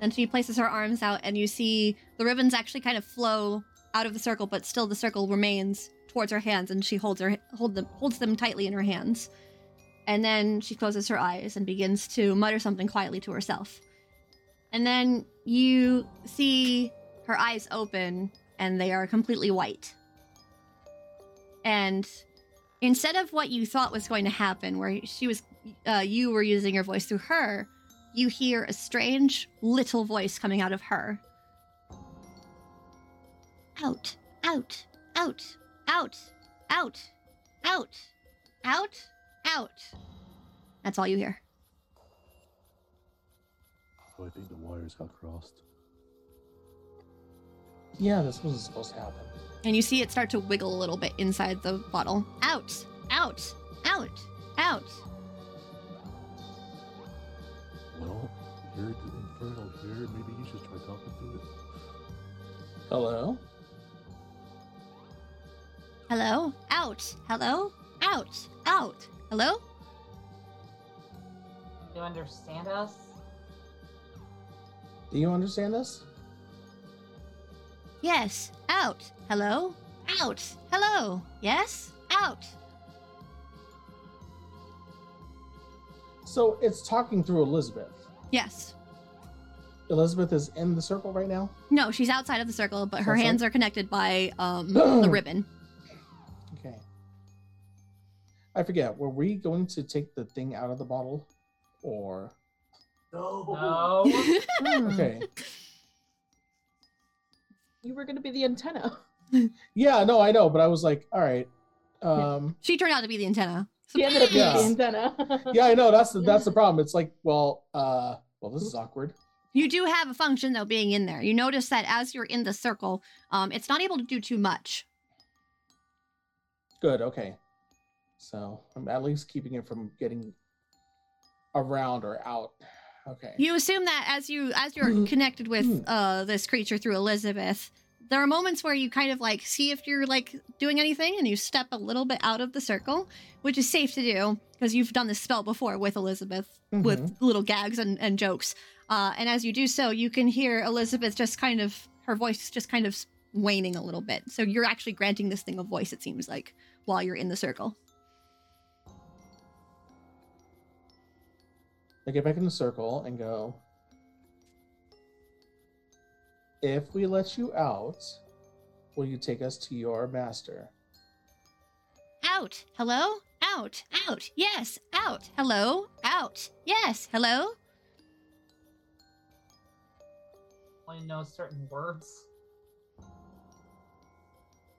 Then she places her arms out, and you see the ribbons actually kind of flow out of the circle, but still the circle remains towards her hands, and she holds her hold them holds them tightly in her hands. And then she closes her eyes and begins to mutter something quietly to herself. And then you see her eyes open, and they are completely white. And instead of what you thought was going to happen, where she was, uh, you were using your voice through her, you hear a strange little voice coming out of her. Out, out, out, out, out, out, out, out. That's all you hear. So I think the wires got crossed. Yeah, this wasn't supposed to happen. And you see it start to wiggle a little bit inside the bottle. Out, out, out, out. Well, you're the infernal here. Maybe you should try talking to it. Hello? Hello? Out. Hello? Out. Out. Hello? Do you understand us? Do you understand us? Yes. Out. Hello? Out. Hello? Yes? Out. So it's talking through Elizabeth. Yes. Elizabeth is in the circle right now? No, she's outside of the circle, but her Outside? hands are connected by um the ribbon. Okay. I forget, were we going to take the thing out of the bottle? Or. No. No. Okay. You were gonna be the antenna. yeah, no, I know, but I was like, all right. Um, she turned out to be the antenna. She ended up being Yeah. antenna. yeah, I know. That's the, that's the problem. It's like, well, uh, well, this is awkward. You do have a function though being in there. You notice that as you're in the circle, um, it's not able to do too much. Good. Okay. So I'm at least keeping it from getting around or out. Okay. You assume that as you as you're Mhm. connected with Mhm. uh this creature through Elizabeth, there are moments where you kind of like see if you're like doing anything and you step a little bit out of the circle, which is safe to do because you've done this spell before with Elizabeth with little gags and, and jokes. Uh, and as you do so, you can hear Elizabeth just kind of, her voice just kind of waning a little bit. So you're actually granting this thing a voice, it seems like, while you're in the circle. I get back in the circle and go. If we let you out, will you take us to your master? Out. Hello? Out. Out. Yes. Out. Hello? Out. Yes. Hello? Only know certain words.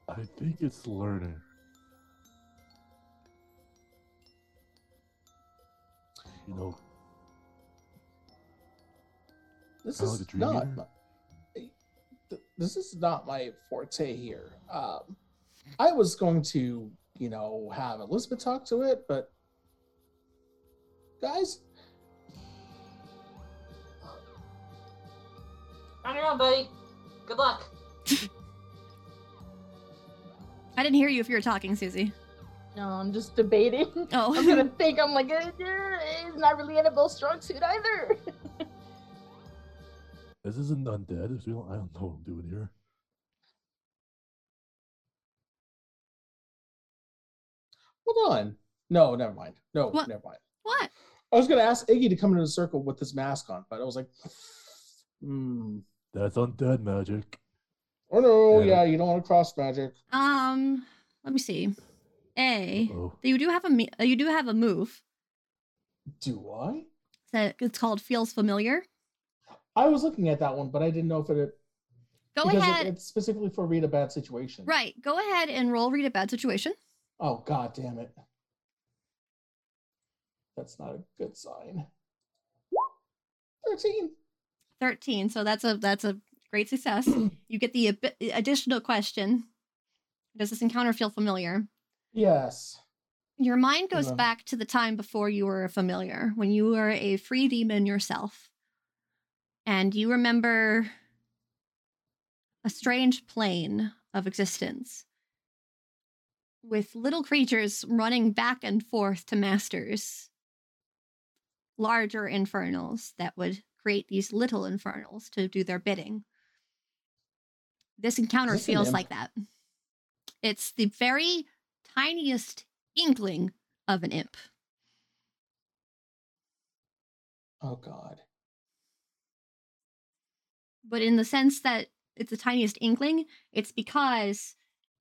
I think it's learning. You know, This is the dream not. Eater? My, th- this is not my forte here. Um, I was going to, you know, have Elizabeth talk to it, but guys, On your own, buddy. Good luck. I didn't hear you if you were talking, Susie. No, I'm just debating. Oh. I'm gonna think. I'm like, eh, eh, it's not really Annabelle's strong suit either. this isn't undead. So we don't, I don't know what I'm doing here. hold on. No, never mind. No, What? never mind. what? I was going to ask Iggy to come into the circle with this mask on, but I was like, hmm. That's undead magic. Oh no, Yeah. yeah, you don't want to cross magic. Um, let me see. A. Oh, You do have a me- uh, you do have a move Do I? that it's called feels familiar. I was looking at that one, but I didn't know if it. Go ahead. It, it's specifically for read a bad situation. right. Go ahead and roll read a bad situation. Oh god damn it. That's not a good sign. 13. 13. So that's a that's a great success. you get the ab- additional question. Does this encounter feel familiar? Yes. Your mind goes Mhm. back to the time before you were a familiar, when you were a free demon yourself. And you remember a strange plane of existence with little creatures running back and forth to masters, larger infernals that would create these little infernals to do their bidding. This encounter an feels like that. It's the very tiniest inkling of an imp. Oh god. But in the sense that it's the tiniest inkling, it's because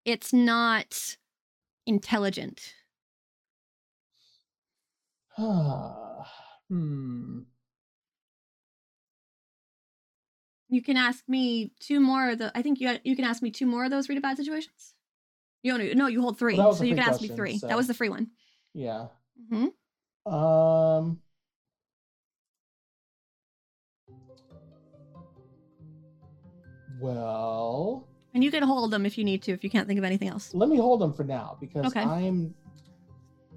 it's not intelligent. Hmm. You can ask me two more of the. I think you you can ask me two more of those read a bad situations. You only no, you hold three, was so you can ask me three. so- That was the free one. Yeah. hmm Um. Well, And you can hold them if you need to, if you can't think of anything else. let me hold them for now because Okay. I'm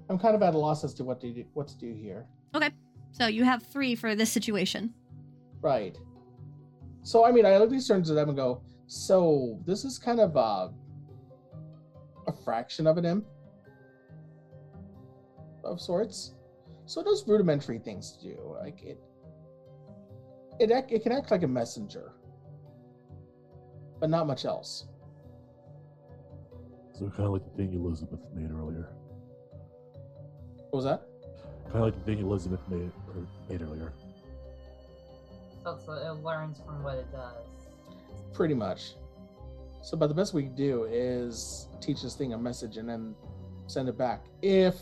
I'm kind of at a loss as to what to do, what to do here. Okay. So you have three for this situation. Right. So I mean, I look these turns at them and go, so this is kind of uh, a fraction of an imp of sorts. So it does rudimentary things to do. Like it, it act, it can act like a messenger, but not much else. so kind of like the thing Elizabeth made earlier. What was that? Kind of like the thing Elizabeth made or made earlier. So it's, it learns from what it does. Pretty much. So, but the best we can do is teach this thing a message and then send it back. If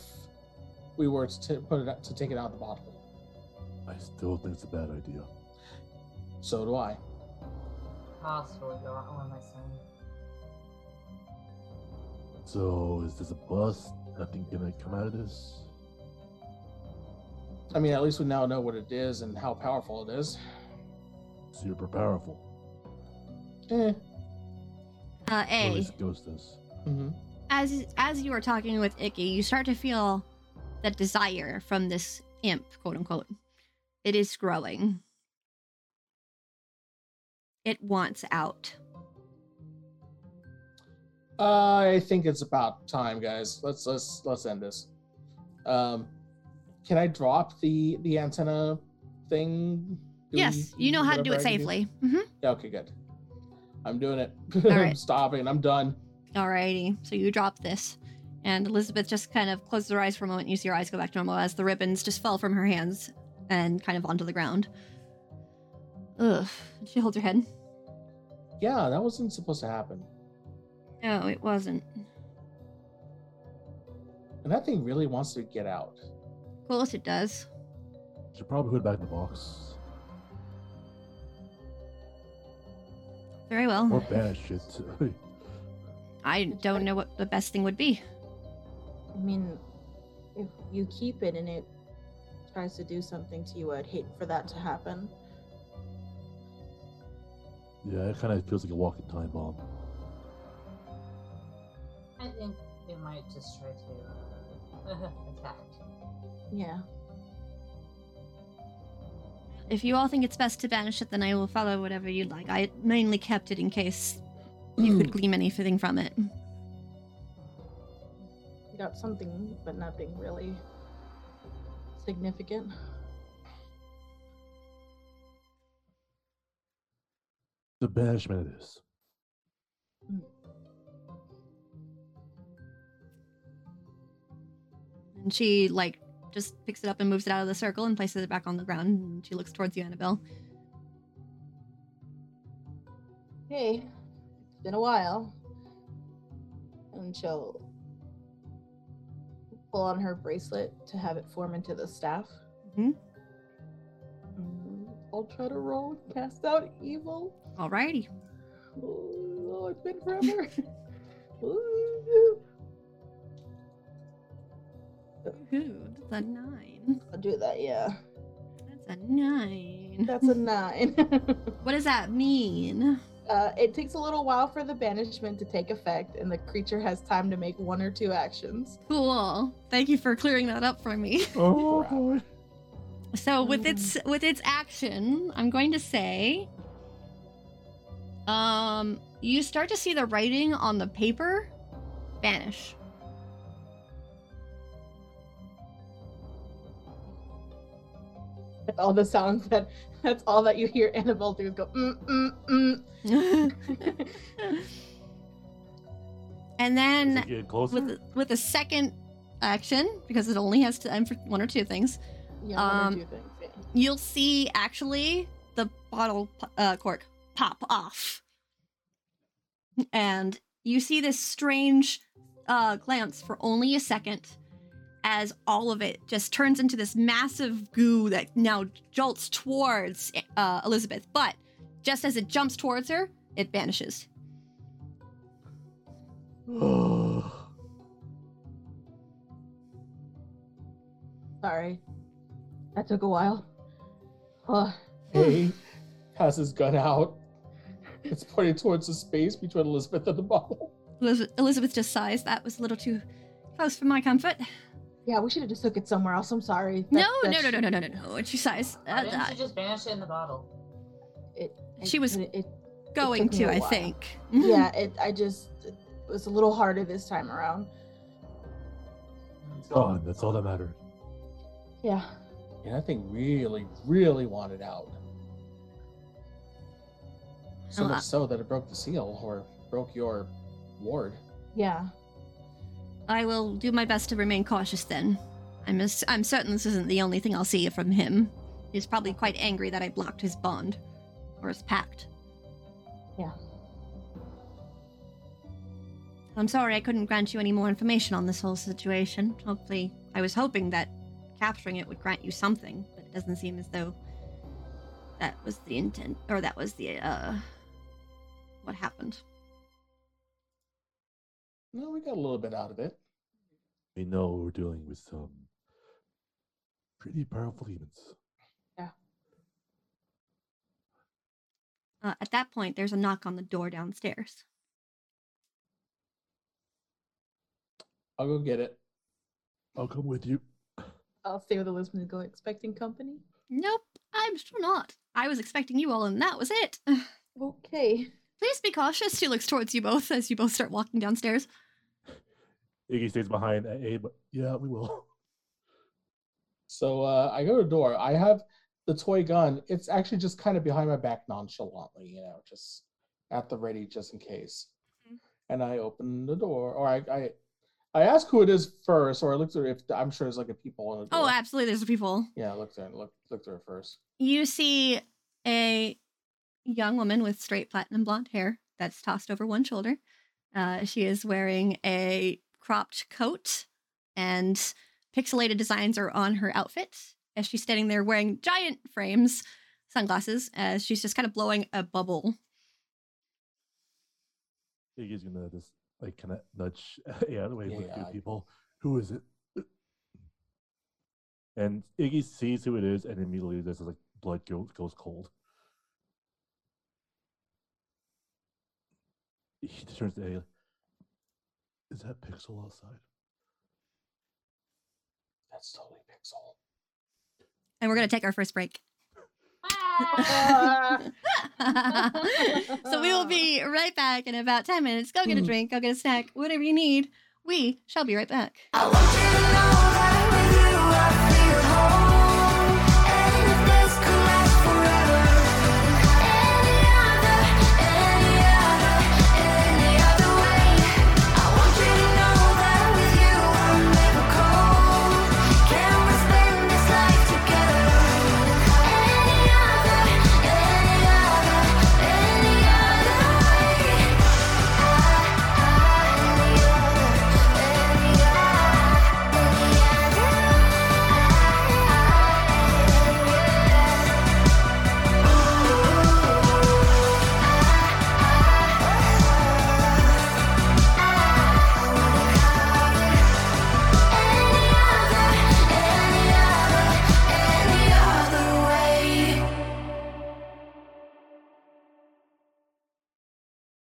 we were to t- put it out, to take it out of the bottle, I still think it's a bad idea. so do I. Possibly, go on. What am I saying? So is this a bust? Nothing gonna come out of this? I mean, at least we now know what it is and how powerful it is. Super powerful. Eh. Uh, A. least Ghost is. hmm as as you are talking with Iggy, you start to feel the desire from this imp, quote unquote. It is growing. It wants out. I think it's about time, guys. Let's let's let's end this. Um, can I drop the the antenna thing? Do yes, you know how to do it safely. hmm Yeah, okay, good. I'm doing it. All I'm stopping. I'm done. Alrighty, so you drop this. And Elizabeth just kind of closes her eyes for a moment. You see her eyes go back to normal as the ribbons just fell from her hands and kind of onto the ground. Ugh. She holds her head. Yeah, that wasn't supposed to happen. No, it wasn't. And that thing really wants to get out. Of course it does. Should probably put it back in the box. Very well. Or banish it. I don't know what the best thing would be. I mean, if you keep it and it tries to do something to you, I'd hate for that to happen. Yeah, it kind of feels like a walking time bomb. I think they might just try to uh, attack. Yeah. If you all think it's best to banish it, then I will follow whatever you'd like. I mainly kept it in case you could glean anything from it. You got something, but nothing really significant. The banishment it is. And she like just picks it up and moves it out of the circle and places it back on the ground. And she looks towards you, Annabelle. Hey, it's been a while. And she'll pull on her bracelet to have it form into the staff. Mhm. Mm, I'll try to roll cast out evil. Alrighty. Oh, it's been forever. Ooh. Ooh, that's a nine. I'll do that, yeah. That's a nine. That's a nine. What does that mean? uh, it takes a little while for the banishment to take effect, and the creature has time to make one or two actions. Cool. Thank you for clearing that up for me. Oh, boy. So with its with its action, I'm going to say um you start to see the writing on the paper vanish. That's all the sounds that. That's all that you hear Annabelle do is go mm mm mm. and then it getting closer? with with a second action because it only has time for one or two things. Yeah, one Um, or two things. Yeah. You'll see actually the bottle uh, cork pop off, and you see this strange uh, glance for only a second as all of it just turns into this massive goo that now jolts towards uh, Elizabeth. But just as it jumps towards her, it vanishes. Sorry, that took a while. Oh, Hey, has his gun out. It's pointing towards the space between Elizabeth and the bottle. Elizabeth just sighs. That was a little too close for my comfort. yeah, we should have just took it somewhere else. I'm sorry. That- No, that no, no, sh- no, no, no, no, no. And she sighs. Why Uh, didn't uh, you just vanish it in the bottle? It, it- She was- It, it, going took to, a I while. think. yeah, it. I just. It was a little harder this time around. It's gone. That's all that mattered. Yeah. And that thing really, really wanted out. So much so that it broke the seal or broke your ward. Yeah. I will do my best to remain cautious then. I'm as, I'm certain this isn't the only thing I'll see from him. He's probably quite angry that I blocked his bond or his pact. Yeah. I'm sorry I couldn't grant you any more information on this whole situation. Hopefully, I was hoping that capturing it would grant you something, but it doesn't seem as though that was the intent or that was the uh what happened. No, we got a little bit out of it. We know we're dealing with some pretty powerful demons. Uh, at that point, there's a knock on the door downstairs. I'll go get it. I'll come with you. I'll stay with Elizabeth and go expecting company. Nope, I'm sure not. I was expecting you all, and that was it. Okay. Please be cautious. She looks towards you both as you both start walking downstairs. Iggy stays behind. A, but yeah, we will. So uh, I go to the door. I have the toy gun. It's actually just kind of behind my back nonchalantly, you know, just at the ready just in case. Mhm. And I open the door, or I, I, I ask who it is first, or I look through if I'm sure there's like a people on the door. Oh, absolutely. There's a people. yeah, I look through, look, look through it first. You see a young woman with straight platinum blonde hair that's tossed over one shoulder. Uh, she is wearing a cropped coat, and pixelated designs are on her outfit as she's standing there wearing giant frames sunglasses as she's just kind of blowing a bubble. Iggy's gonna just like kind of nudge yeah the way Yeah, look yeah, people. Who is it? And Iggy sees who it is, and immediately there's like blood goes, goes cold. He turns to A. Is that Pixel outside? That's totally Pixel. And we're going to take our first break. So we will be right back in about 10 minutes. Go get a Hmm. drink, go get a snack, whatever you need. We shall be right back.